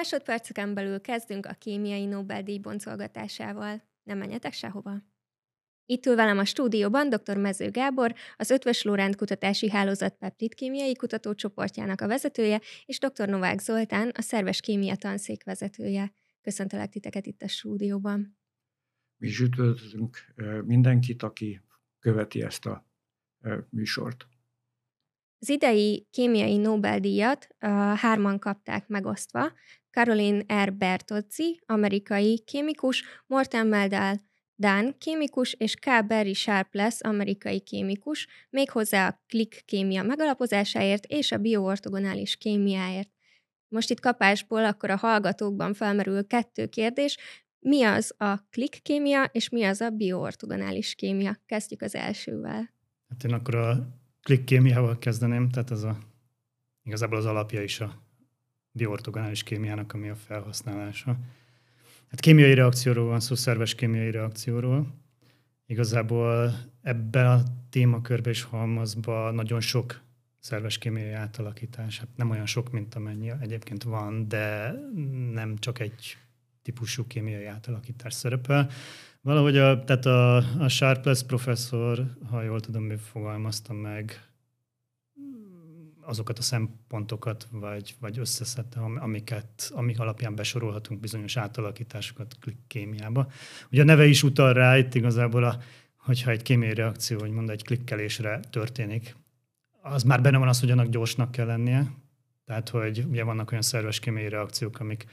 Másodperceken belül kezdünk a kémiai Nobel-díj boncolgatásával. Nem menjetek sehova. Itt ül velem a stúdióban dr. Mező Gábor, az Ötvös Lóránt Kutatási Hálózat peptidkémiai kutatócsoportjának a vezetője, és dr. Novák Zoltán, a szerves kémia tanszék vezetője. Köszöntelek titeket itt a stúdióban. Mi is üdvözlünk mindenkit, aki követi ezt a műsort. Az idei kémiai Nobel-díjat uh, hárman kapták megosztva. Caroline R. Bertozzi, amerikai kémikus, Morten Meldal, Dán kémikus és K. Barry Sharpless, amerikai kémikus, méghozzá a klik kémia megalapozásáért és a bioortogonális kémiáért. Most itt kapásból akkor a hallgatókban felmerül kettő kérdés. Mi az a klik kémia, és mi az a bioortogonális kémia? Kezdjük az elsővel. Hát én akkor a klik kémiával kezdeném, tehát ez a, igazából az alapja is a bioortogonális kémiának, ami a felhasználása. Hát kémiai reakcióról van szó, szerves kémiai reakcióról. Igazából ebben a témakörben és halmazban nagyon sok szerves kémiai átalakítás. Hát nem olyan sok, mint amennyi egyébként van, de nem csak egy típusú kémiai átalakítás szerepel. Valahogy a, tehát a, a Sharpless professzor, ha jól tudom, mi fogalmazta meg azokat a szempontokat, vagy, vagy összeszedte, amiket, amik alapján besorolhatunk bizonyos átalakításokat kémiába. Ugye a neve is utal rá, itt igazából, a, hogyha egy kémiai reakció, hogy mond, egy klikkelésre történik, az már benne van az, hogy annak gyorsnak kell lennie. Tehát, hogy ugye vannak olyan szerves kémiai reakciók, amik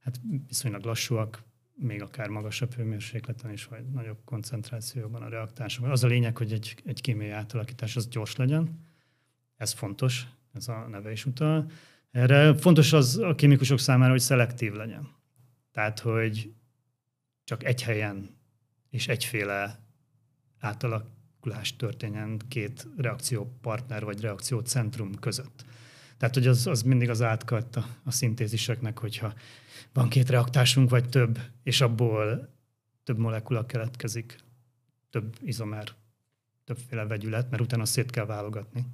hát viszonylag lassúak, még akár magasabb hőmérsékleten is, vagy nagyobb koncentrációban a reaktánsok. Az a lényeg, hogy egy, egy kémiai átalakítás az gyors legyen. Ez fontos, ez a neve is utal. Erre fontos az a kémikusok számára, hogy szelektív legyen. Tehát, hogy csak egy helyen és egyféle átalakulás történjen két reakciópartner vagy reakciócentrum között. Tehát, hogy az, az mindig az átkat a, a szintéziseknek, hogyha van két reaktásunk, vagy több, és abból több molekula keletkezik, több izomer, többféle vegyület, mert utána szét kell válogatni.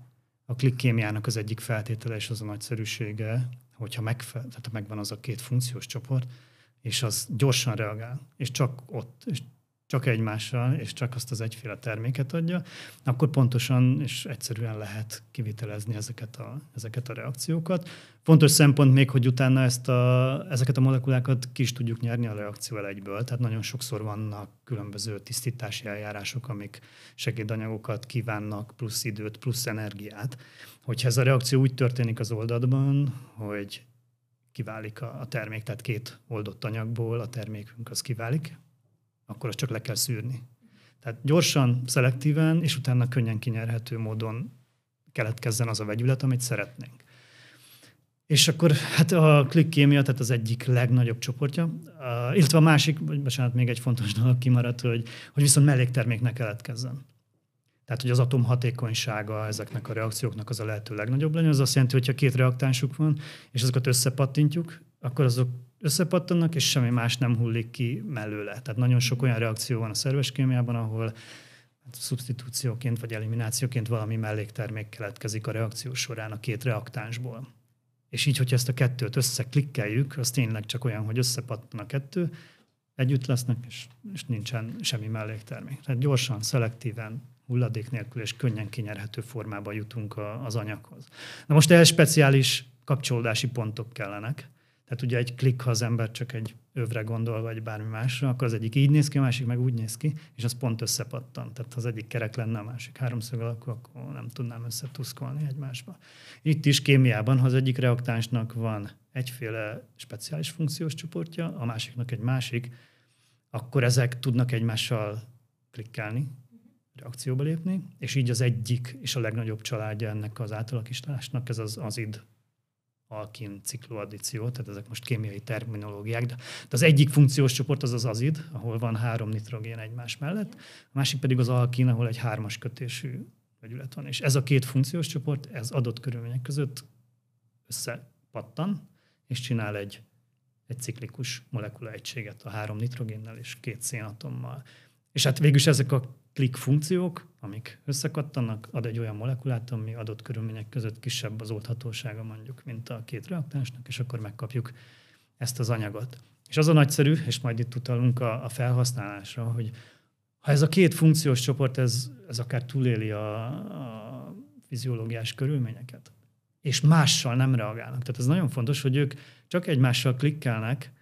A klikkémiának az egyik feltétele és az a nagyszerűsége, hogyha megfe- tehát megvan az a két funkciós csoport, és az gyorsan reagál, és csak ott, és csak egymással, és csak azt az egyféle terméket adja, akkor pontosan és egyszerűen lehet kivitelezni ezeket a, ezeket a reakciókat. Fontos szempont még, hogy utána ezt a, ezeket a molekulákat ki is tudjuk nyerni a reakció egyből, tehát nagyon sokszor vannak különböző tisztítási eljárások, amik segédanyagokat kívánnak, plusz időt, plusz energiát. Hogyha ez a reakció úgy történik az oldatban, hogy kiválik a termék, tehát két oldott anyagból a termékünk az kiválik, akkor azt csak le kell szűrni. Tehát gyorsan, szelektíven, és utána könnyen kinyerhető módon keletkezzen az a vegyület, amit szeretnénk. És akkor hát a klikkémia, tehát az egyik legnagyobb csoportja, illetve a másik, bocsánat, még egy fontos dolog kimaradt, hogy, hogy viszont mellékterméknek keletkezzen. Tehát, hogy az atom hatékonysága ezeknek a reakcióknak az a lehető legnagyobb legyen. Az azt jelenti, hogy ha két reaktánsuk van, és azokat összepattintjuk, akkor azok összepattannak, és semmi más nem hullik ki mellőle. Tehát nagyon sok olyan reakció van a szerves kémiában, ahol hát szubstitúcióként vagy eliminációként valami melléktermék keletkezik a reakció során a két reaktánsból. És így, hogyha ezt a kettőt összeklikkeljük, az tényleg csak olyan, hogy összepattan a kettő, együtt lesznek, és, és nincsen semmi melléktermék. Tehát gyorsan, szelektíven, hulladék nélkül és könnyen kinyerhető formában jutunk a, az anyaghoz. Na most ehhez speciális kapcsolódási pontok kellenek. Tehát ugye egy klik, ha az ember csak egy övre gondol, vagy bármi másra, akkor az egyik így néz ki, a másik meg úgy néz ki, és az pont összepattan. Tehát ha az egyik kerek lenne, a másik háromszög alakú, akkor nem tudnám összetuszkolni egymásba. Itt is kémiában, ha az egyik reaktánsnak van egyféle speciális funkciós csoportja, a másiknak egy másik, akkor ezek tudnak egymással klikkelni, reakcióba lépni, és így az egyik és a legnagyobb családja ennek az átalakításnak, ez az azid alkin cikloaddíció, tehát ezek most kémiai terminológiák, de az egyik funkciós csoport az az azid, ahol van három nitrogén egymás mellett, a másik pedig az alkin, ahol egy hármas kötésű vegyület van. És ez a két funkciós csoport, ez adott körülmények között összepattan, és csinál egy, egy ciklikus molekula egységet a három nitrogénnel és két szénatommal. És hát végül is ezek a klik funkciók, amik összekattanak, ad egy olyan molekulát, ami adott körülmények között kisebb az oldhatósága mondjuk, mint a két reaktánsnak, és akkor megkapjuk ezt az anyagot. És az a nagyszerű, és majd itt utalunk a, a felhasználásra, hogy ha ez a két funkciós csoport, ez, ez akár túléli a, a fiziológiás körülményeket, és mással nem reagálnak. Tehát ez nagyon fontos, hogy ők csak egymással klikkelnek,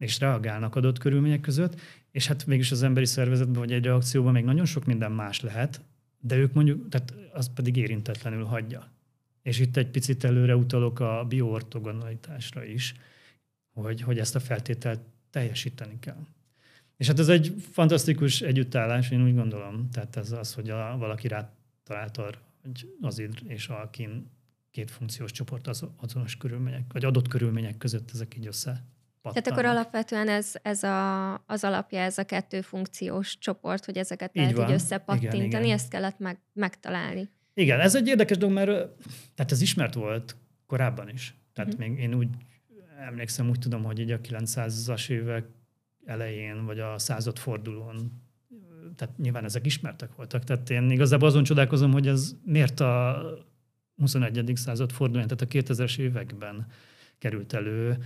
és reagálnak adott körülmények között, és hát mégis az emberi szervezetben vagy egy reakcióban még nagyon sok minden más lehet, de ők mondjuk, tehát az pedig érintetlenül hagyja. És itt egy picit előre utalok a bioortogonalitásra is, hogy, hogy ezt a feltételt teljesíteni kell. És hát ez egy fantasztikus együttállás, én úgy gondolom. Tehát ez az, hogy a, valaki rá talált arra, hogy az idr és a kin két funkciós csoport az azonos körülmények, vagy adott körülmények között ezek így össze tehát akkor alapvetően ez, ez a, az alapja, ez a kettő funkciós csoport, hogy ezeket így lehet van. így összepattintani, igen, igen. ezt kellett meg, megtalálni. Igen, ez egy érdekes dolog, mert tehát ez ismert volt korábban is. Tehát uh-huh. még én úgy emlékszem, úgy tudom, hogy így a 900-as évek elején, vagy a századfordulón, tehát nyilván ezek ismertek voltak. Tehát én igazából azon csodálkozom, hogy ez miért a 21. század fordulón, tehát a 2000-es években került elő.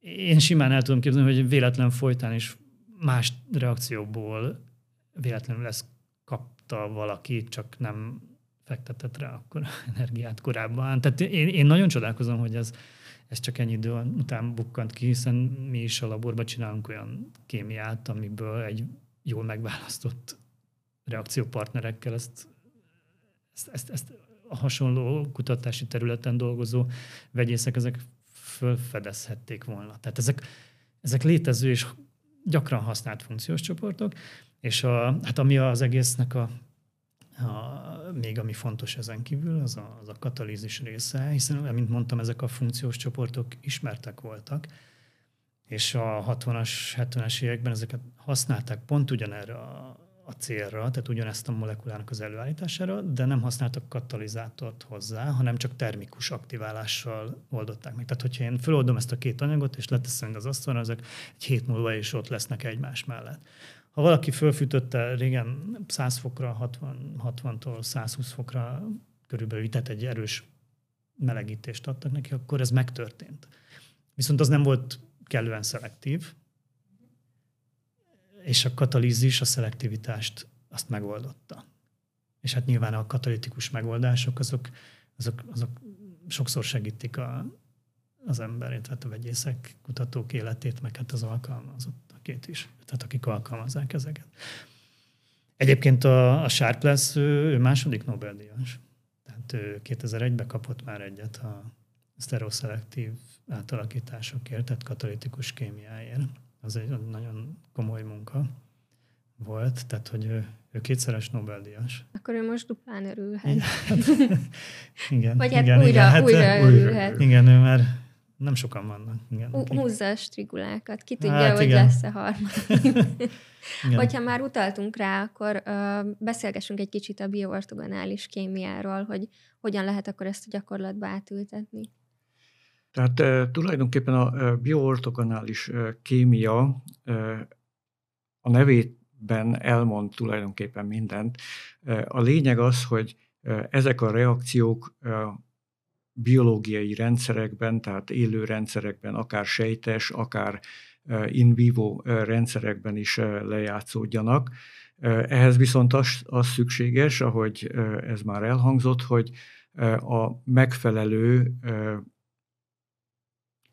Én simán el tudom képzelni, hogy véletlen folytán is más reakcióból véletlenül lesz kapta valaki, csak nem fektetett rá akkor energiát korábban. Tehát én, én nagyon csodálkozom, hogy ez, ez csak ennyi idő után bukkant ki, hiszen mi is a laborban csinálunk olyan kémiát, amiből egy jól megválasztott reakciópartnerekkel ezt, ezt, ezt, ezt hasonló kutatási területen dolgozó vegyészek ezek fölfedezhették volna. Tehát ezek, ezek létező és gyakran használt funkciós csoportok, és a, hát ami az egésznek a a, még ami fontos ezen kívül, az a, az a katalízis része, hiszen, mint mondtam, ezek a funkciós csoportok ismertek voltak, és a 60-as, 70-es években ezeket használták pont ugyanerre a, a célra, tehát ugyanezt a molekulának az előállítására, de nem használtak katalizátort hozzá, hanem csak termikus aktiválással oldották meg. Tehát, hogyha én feloldom ezt a két anyagot, és leteszem az asztalra, ezek egy hét múlva is ott lesznek egymás mellett. Ha valaki fölfűtötte régen 100 fokra, 60, 60-tól 120 fokra körülbelül, tehát egy erős melegítést adtak neki, akkor ez megtörtént. Viszont az nem volt kellően szelektív, és a katalízis a szelektivitást azt megoldotta. És hát nyilván a katalitikus megoldások azok, azok, azok sokszor segítik a, az emberét, tehát a vegyészek, kutatók életét, meg hát az alkalmazott két is, tehát akik alkalmazzák ezeket. Egyébként a, a Sharpless, ő, ő második Nobel-díjas. Tehát ő 2001-ben kapott már egyet a sztereoszelektív átalakításokért, tehát katalitikus kémiáért. Az egy nagyon komoly munka volt, tehát hogy ő, ő kétszeres Nobel-díjas. Akkor ő most duplán örülhet. igen. Vagy hát igen, újra, igen, hát újra örülhet. Igen, ő már nem sokan vannak. Igen, Húzza a strigulákat. Ki tudja, hát, hogy igen. lesz-e harmadik. Hogyha már utaltunk rá, akkor uh, beszélgessünk egy kicsit a bioortogonális kémiáról, hogy hogyan lehet akkor ezt a gyakorlatba átültetni. Tehát uh, tulajdonképpen a bioortogonális kémia uh, a nevében elmond tulajdonképpen mindent. A lényeg az, hogy ezek a reakciók biológiai rendszerekben, tehát élő rendszerekben, akár sejtes, akár in vivo rendszerekben is lejátszódjanak. Ehhez viszont az, az szükséges, ahogy ez már elhangzott, hogy a megfelelő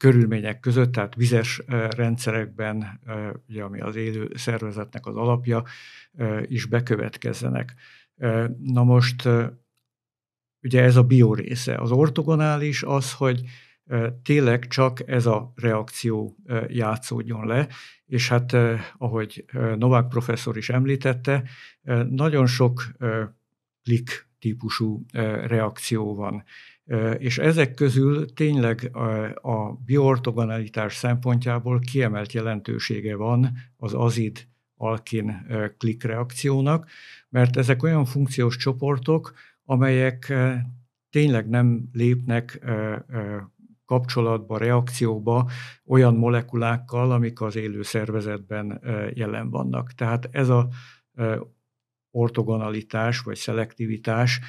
körülmények között, tehát vizes rendszerekben, ugye, ami az élő szervezetnek az alapja, is bekövetkezzenek. Na most Ugye ez a bio része. Az ortogonális az, hogy tényleg csak ez a reakció játszódjon le, és hát ahogy Novák professzor is említette, nagyon sok klik típusú reakció van. És ezek közül tényleg a bioortogonalitás szempontjából kiemelt jelentősége van az azid alkin klik reakciónak, mert ezek olyan funkciós csoportok, amelyek tényleg nem lépnek kapcsolatba, reakcióba olyan molekulákkal, amik az élő szervezetben jelen vannak. Tehát ez a ortogonalitás vagy szelektivitás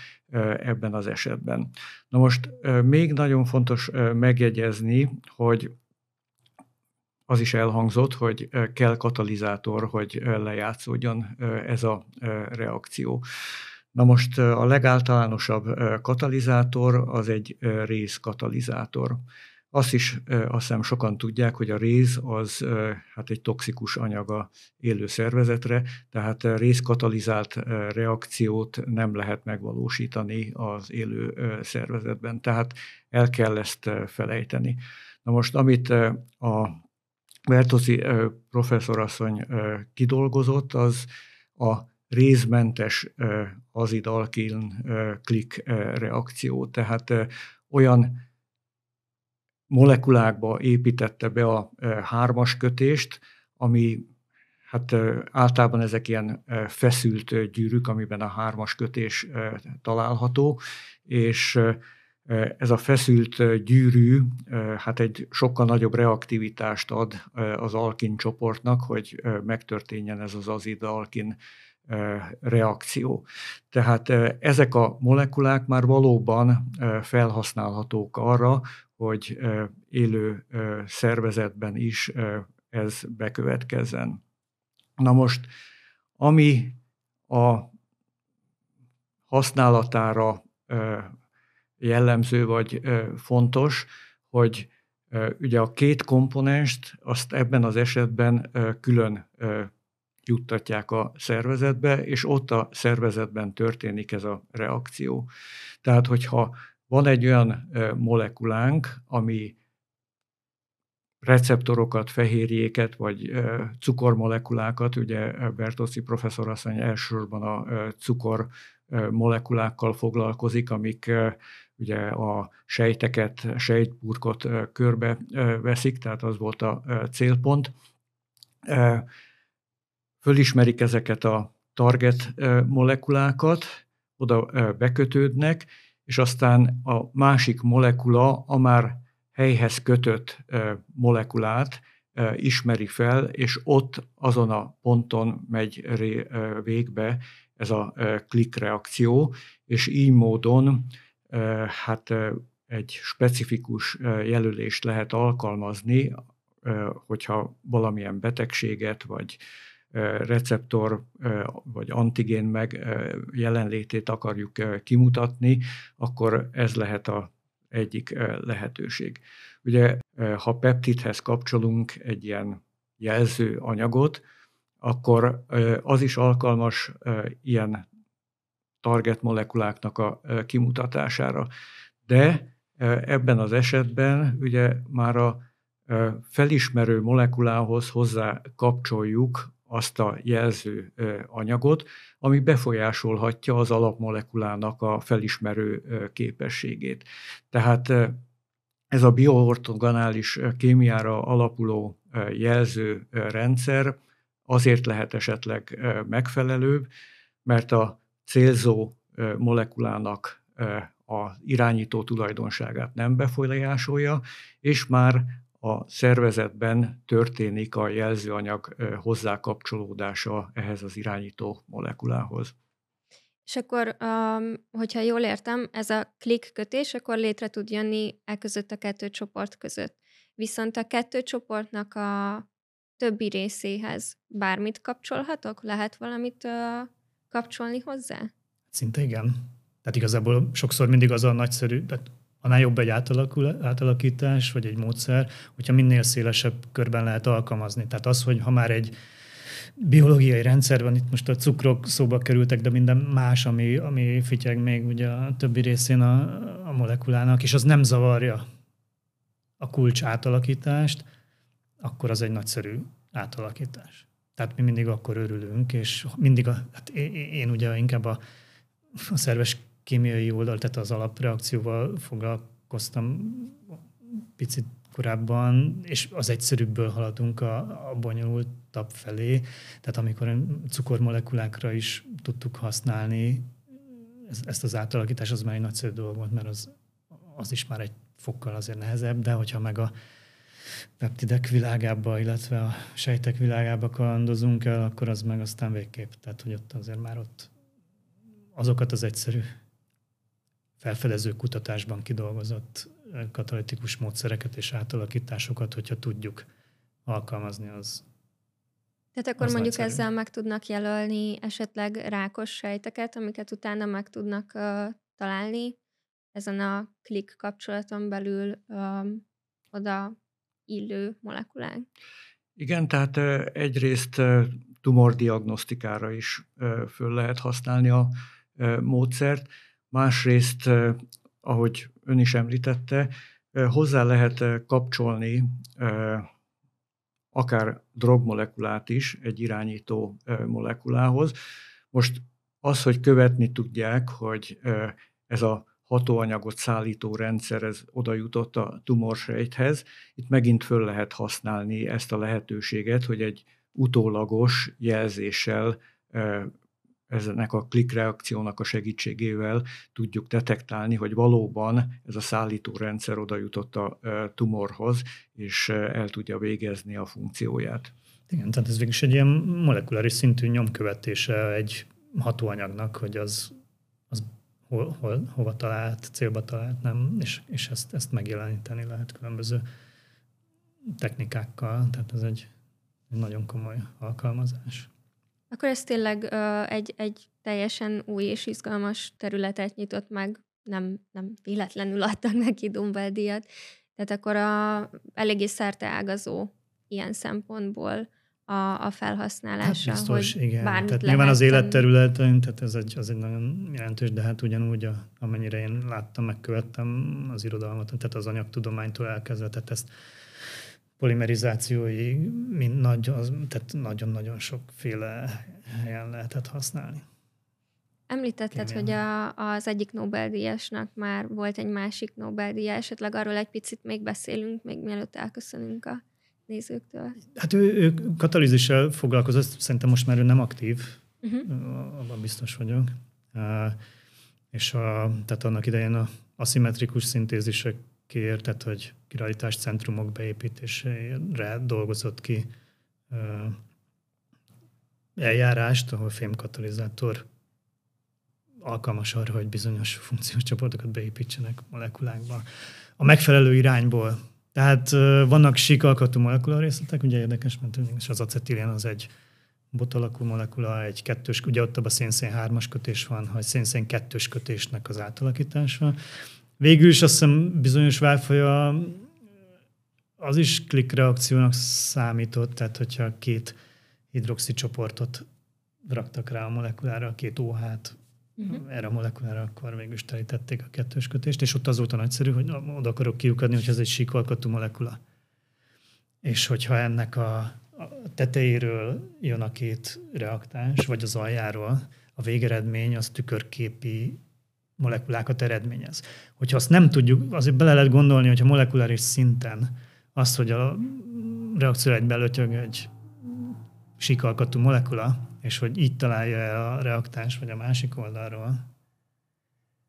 ebben az esetben. Na most még nagyon fontos megjegyezni, hogy az is elhangzott, hogy kell katalizátor, hogy lejátszódjon ez a reakció. Na most a legáltalánosabb katalizátor az egy részkatalizátor. Azt is azt hiszem sokan tudják, hogy a réz az hát egy toxikus anyaga élő szervezetre, tehát részkatalizált reakciót nem lehet megvalósítani az élő szervezetben, tehát el kell ezt felejteni. Na most, amit a Bertozi professzorasszony kidolgozott, az a rézmentes azidalkiln klik reakció, tehát olyan molekulákba építette be a hármas kötést, ami hát általában ezek ilyen feszült gyűrűk, amiben a hármas kötés található, és ez a feszült gyűrű hát egy sokkal nagyobb reaktivitást ad az alkin csoportnak, hogy megtörténjen ez az azid-alkin reakció. Tehát ezek a molekulák már valóban felhasználhatók arra, hogy élő szervezetben is ez bekövetkezzen. Na most, ami a használatára jellemző vagy fontos, hogy ugye a két komponenst azt ebben az esetben külön juttatják a szervezetbe, és ott a szervezetben történik ez a reakció. Tehát, hogyha van egy olyan molekulánk, ami receptorokat, fehérjéket, vagy cukormolekulákat, ugye Bertoszi professzor asszony elsősorban a cukor molekulákkal foglalkozik, amik ugye a sejteket, sejtburkot körbe veszik, tehát az volt a célpont. Fölismerik ezeket a target molekulákat, oda bekötődnek, és aztán a másik molekula, a már helyhez kötött molekulát ismeri fel, és ott azon a ponton megy végbe ez a klik reakció, és így módon hát egy specifikus jelölést lehet alkalmazni, hogyha valamilyen betegséget vagy receptor vagy antigén meg jelenlétét akarjuk kimutatni, akkor ez lehet a egyik lehetőség. Ugye, ha peptidhez kapcsolunk egy ilyen jelző anyagot, akkor az is alkalmas ilyen target molekuláknak a kimutatására. De ebben az esetben ugye már a felismerő molekulához hozzá kapcsoljuk azt a jelző anyagot, ami befolyásolhatja az alapmolekulának a felismerő képességét. Tehát ez a bioortogonális kémiára alapuló jelző rendszer azért lehet esetleg megfelelőbb, mert a célzó molekulának a irányító tulajdonságát nem befolyásolja, és már a szervezetben történik a jelzőanyag hozzákapcsolódása ehhez az irányító molekulához. És akkor, hogyha jól értem, ez a klik kötés, akkor létre tud jönni e között a kettő csoport között. Viszont a kettő csoportnak a többi részéhez bármit kapcsolhatok? Lehet valamit kapcsolni hozzá? Szinte igen. Tehát igazából sokszor mindig az a nagyszerű, tehát annál jobb egy átalakítás, vagy egy módszer, hogyha minél szélesebb körben lehet alkalmazni. Tehát az, hogy ha már egy biológiai rendszerben, itt most a cukrok szóba kerültek, de minden más, ami, ami fityeg még ugye a többi részén a, a molekulának, és az nem zavarja a kulcs átalakítást, akkor az egy nagyszerű átalakítás. Tehát mi mindig akkor örülünk, és mindig, a, hát én, én ugye inkább a, a szerves kémiai oldal, tehát az alapreakcióval foglalkoztam picit korábban, és az egyszerűbből haladunk a, a bonyolultabb felé. Tehát amikor cukormolekulákra is tudtuk használni ezt az átalakítást, az már egy nagyszerű dolog volt, mert az, az is már egy fokkal azért nehezebb, de hogyha meg a peptidek világába, illetve a sejtek világába kalandozunk el, akkor az meg aztán végképp. Tehát, hogy ott azért már ott azokat az egyszerű felfedező kutatásban kidolgozott katalitikus módszereket és átalakításokat, hogyha tudjuk alkalmazni, az Tehát akkor mondjuk nagyszerű. ezzel meg tudnak jelölni esetleg rákos sejteket, amiket utána meg tudnak uh, találni ezen a klik kapcsolaton belül um, oda illő molekulák. Igen, tehát egyrészt tumordiagnosztikára is föl lehet használni a módszert, másrészt, ahogy ön is említette, hozzá lehet kapcsolni akár drogmolekulát is egy irányító molekulához. Most az, hogy követni tudják, hogy ez a hatóanyagot szállító rendszer, ez oda jutott a tumorsejthez. Itt megint föl lehet használni ezt a lehetőséget, hogy egy utólagos jelzéssel ezenek a klik reakciónak a segítségével tudjuk detektálni, hogy valóban ez a szállító rendszer oda jutott a tumorhoz, és el tudja végezni a funkcióját. Igen, tehát ez végül egy ilyen molekuláris szintű nyomkövetése egy hatóanyagnak, hogy az hol, hol, hova talált, célba talált, nem, és, és ezt, ezt megjeleníteni lehet különböző technikákkal, tehát ez egy, egy nagyon komoly alkalmazás. Akkor ez tényleg uh, egy, egy teljesen új és izgalmas területet nyitott meg, nem, nem véletlenül adtak neki Dumbbell-díjat. Tehát akkor a, eléggé szerte ágazó ilyen szempontból a, a felhasználása. Hát biztos, hogy igen. Tehát nyilván az életterületen, tehát ez egy, az egy nagyon jelentős, de hát ugyanúgy, a, amennyire én láttam, megkövettem az irodalmat, tehát az anyagtudománytól elkezdve, tehát ezt polimerizációi, mint nagy, az, tehát nagyon-nagyon sokféle helyen lehetett használni. Említetted, Kémien. hogy a, az egyik Nobel-díjasnak már volt egy másik Nobel-díja, esetleg arról egy picit még beszélünk, még mielőtt elköszönünk a nézőktől? Hát ő, ő katalízissel foglalkozott, szerintem most már ő nem aktív, uh-huh. abban biztos vagyok. És a, tehát annak idején a aszimmetrikus szintézisekért, tehát hogy kiralitás centrumok beépítésére dolgozott ki eljárást, ahol fémkatalizátor alkalmas arra, hogy bizonyos funkciós csoportokat beépítsenek molekulákba. A megfelelő irányból tehát vannak sík alkatú molekula részletek, ugye érdekes, mert és az acetilén az egy botalakú molekula, egy kettős, ugye ott a szénszén hármas kötés van, ha egy szénszén kettős kötésnek az átalakítása. Végül is azt hiszem bizonyos válfaja az is klik reakciónak számított, tehát hogyha két hidroxi csoportot raktak rá a molekulára, két OH-t uh-huh. erre a molekulára, akkor végül is telítették a kettős kötést, és ott azóta nagyszerű, hogy oda akarok kiukadni, hogy ez egy síkolkatú molekula. És hogyha ennek a, a tetejéről jön a két reaktás, vagy az aljáról, a végeredmény az tükörképi molekulákat eredményez. Hogyha azt nem tudjuk, azért bele lehet gondolni, hogy a molekuláris szinten az, hogy a reakció egy belötyög egy síkalkatú molekula, és hogy így találja el a reaktáns vagy a másik oldalról,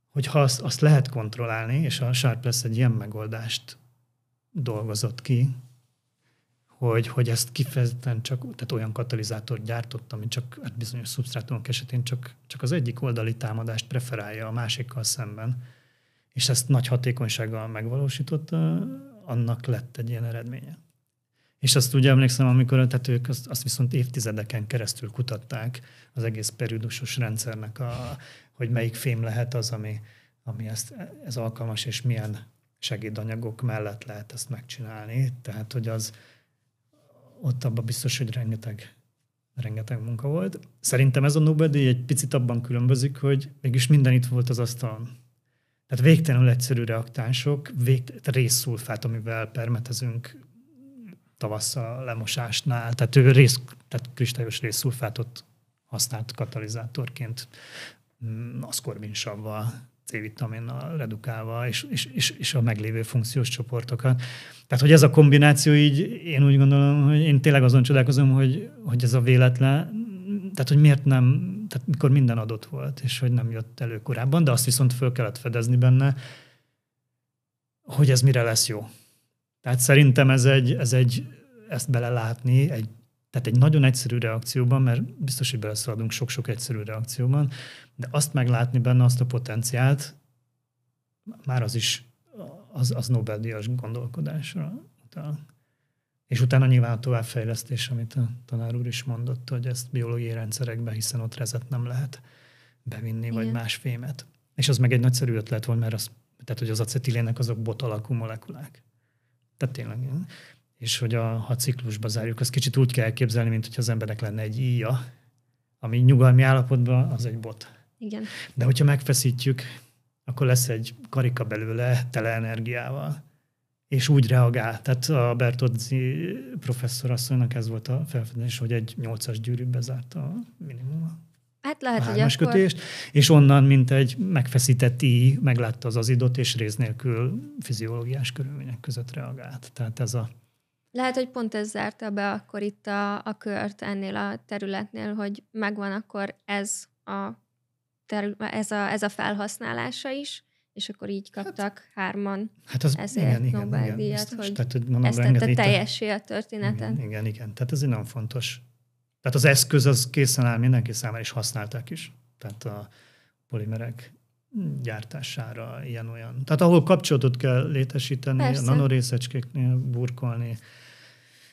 hogy ha azt, azt lehet kontrollálni, és a Sharpless egy ilyen megoldást dolgozott ki, hogy, hogy ezt kifejezetten csak, tehát olyan katalizátort gyártott, ami csak hát bizonyos szubstrátumok esetén csak, csak az egyik oldali támadást preferálja a másikkal szemben, és ezt nagy hatékonysággal megvalósította, annak lett egy ilyen eredménye. És azt ugye emlékszem, amikor tehát ők azt, azt viszont évtizedeken keresztül kutatták az egész periódusos rendszernek, a, hogy melyik fém lehet az, ami, ami ezt, ez alkalmas, és milyen segédanyagok mellett lehet ezt megcsinálni. Tehát, hogy az ott abban biztos, hogy rengeteg, rengeteg munka volt. Szerintem ez a nobel egy picit abban különbözik, hogy mégis minden itt volt az asztalon. Tehát végtelenül egyszerű reaktánsok, vég, részszulfát, amivel permetezünk tavasszal lemosásnál, tehát ő rész, tehát kristályos részszulfátot használt katalizátorként, mm, aszkorbinsavval, C-vitaminnal redukálva, és, és, és, és a meglévő funkciós csoportokat. Tehát, hogy ez a kombináció így, én úgy gondolom, hogy én tényleg azon csodálkozom, hogy, hogy ez a véletlen, tehát, hogy miért nem, tehát mikor minden adott volt, és hogy nem jött elő korábban, de azt viszont föl kellett fedezni benne, hogy ez mire lesz jó. Tehát szerintem ez egy, ez egy ezt belelátni egy tehát egy nagyon egyszerű reakcióban, mert biztos, hogy beleszaladunk sok-sok egyszerű reakcióban, de azt meglátni benne azt a potenciált, már az is az, az Nobel-díjas gondolkodásra utal. És utána nyilván a továbbfejlesztés, amit a tanár úr is mondott, hogy ezt biológiai rendszerekbe, hiszen ott rezet nem lehet bevinni, Igen. vagy más fémet. És az meg egy nagyszerű ötlet volt, mert az, tehát, hogy az acetilének azok bot alakú molekulák. Tehát tényleg. És hogy a, ha ciklusba zárjuk, azt kicsit úgy kell elképzelni, mint hogy az embernek lenne egy íja, ami nyugalmi állapotban az egy bot. Igen. De hogyha megfeszítjük, akkor lesz egy karika belőle tele energiával és úgy reagál. Tehát a Bertozzi professzorasszonynak ez volt a felfedezés, hogy egy nyolcas gyűrűbe zárt a minimum. Hát lehet, hogy akkor... kötést, és onnan, mint egy megfeszített íj, meglátta az azidot, és rész nélkül fiziológiás körülmények között reagált. Tehát ez a... Lehet, hogy pont ez zárta be akkor itt a, a kört ennél a területnél, hogy megvan akkor ez a, terü- ez a, ez a felhasználása is, és akkor így hát- kaptak hát, hárman hát az, ezért igen, Nobel-díjat, hogy tehát, hogy mondom, ezt tette teljessé a történetet. Igen, igen, igen. Tehát ez nagyon fontos. Tehát az eszköz az készen áll mindenki számára, és használták is. Tehát a polimerek gyártására ilyen-olyan. Tehát ahol kapcsolatot kell létesíteni, Persze. a nanorészecskéknél burkolni,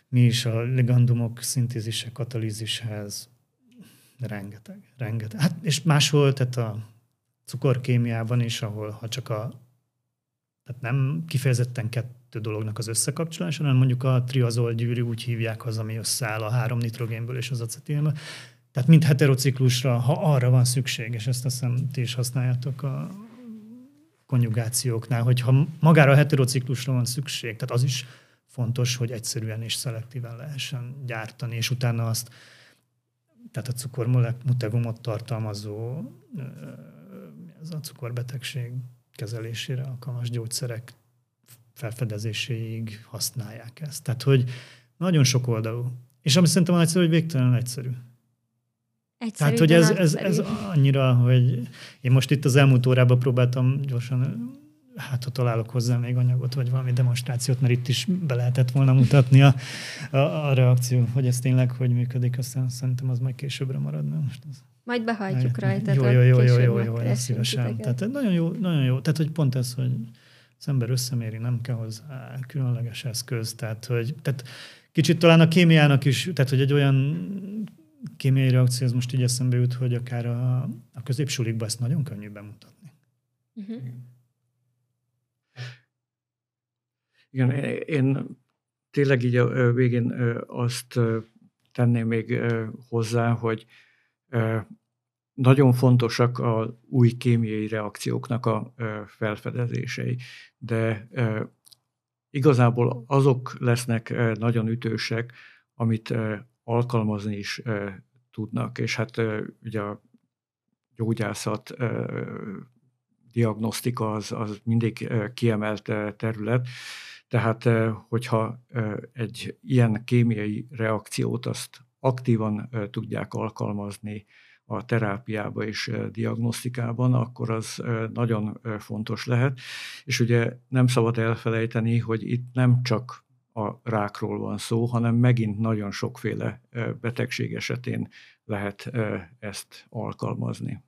mi is a ligandumok szintézise, katalízishez, rengeteg, rengeteg. Hát és máshol, tehát a cukorkémiában is, ahol ha csak a tehát nem kifejezetten kettő dolognak az összekapcsolása, hanem mondjuk a triazol gyűrű úgy hívják az, ami összeáll a három nitrogénből és az acetilből. Tehát mind heterociklusra, ha arra van szükség, és ezt azt hiszem ti is használjátok a konjugációknál, hogy ha magára a heterociklusra van szükség, tehát az is fontos, hogy egyszerűen és szelektíven lehessen gyártani, és utána azt, tehát a cukormutegumot tartalmazó ez a cukorbetegség kezelésére alkalmas gyógyszerek felfedezéséig használják ezt. Tehát, hogy nagyon sok oldalú. És ami szerintem egyszerű, hogy végtelenül egyszerű. Egyszerű, Tehát, hogy ez, ez, ez annyira, hogy én most itt az elmúlt órában próbáltam gyorsan, hát ha találok hozzá még anyagot, vagy valami demonstrációt, mert itt is be lehetett volna mutatni a, a, a reakció, hogy ez tényleg hogy működik, aztán szerintem az majd későbbre maradna. Most ez. Majd behajtjuk rajta. Jó, jó, jó, jó, jó, jó, jó szívesen. Tehát nagyon jó, nagyon jó. Tehát, hogy pont ez, hogy az ember összeméri, nem kell hozzá különleges eszköz. Tehát, hogy tehát kicsit talán a kémiának is, tehát, hogy egy olyan kémiai reakció, ez most így eszembe jut, hogy akár a, a középsulikban ezt nagyon könnyű bemutatni. Uh-huh. Igen, én tényleg így a végén azt tenném még hozzá, hogy nagyon fontosak a új kémiai reakcióknak a felfedezései, de igazából azok lesznek nagyon ütősek, amit alkalmazni is tudnak, és hát ugye a gyógyászat, diagnosztika az, az mindig kiemelt terület, tehát hogyha egy ilyen kémiai reakciót azt aktívan tudják alkalmazni a terápiába és diagnosztikában, akkor az nagyon fontos lehet. És ugye nem szabad elfelejteni, hogy itt nem csak a rákról van szó, hanem megint nagyon sokféle betegség esetén lehet ezt alkalmazni.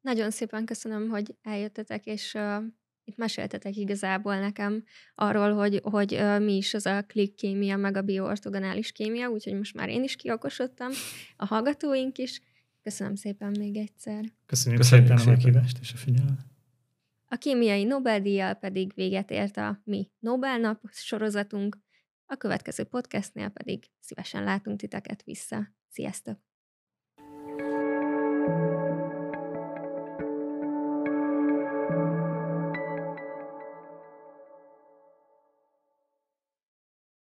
Nagyon szépen köszönöm, hogy eljöttetek, és itt meséltetek igazából nekem arról, hogy, hogy mi is az a klik kémia, meg a bioortogonális kémia, úgyhogy most már én is kiokosodtam, a hallgatóink is. Köszönöm szépen még egyszer. Köszönjük, Köszönjük szépen, szépen a meghívást és a figyelmet. A kémiai Nobel-díjjal pedig véget ért a mi Nobel-nap sorozatunk, a következő podcastnél pedig szívesen látunk titeket vissza. Sziasztok!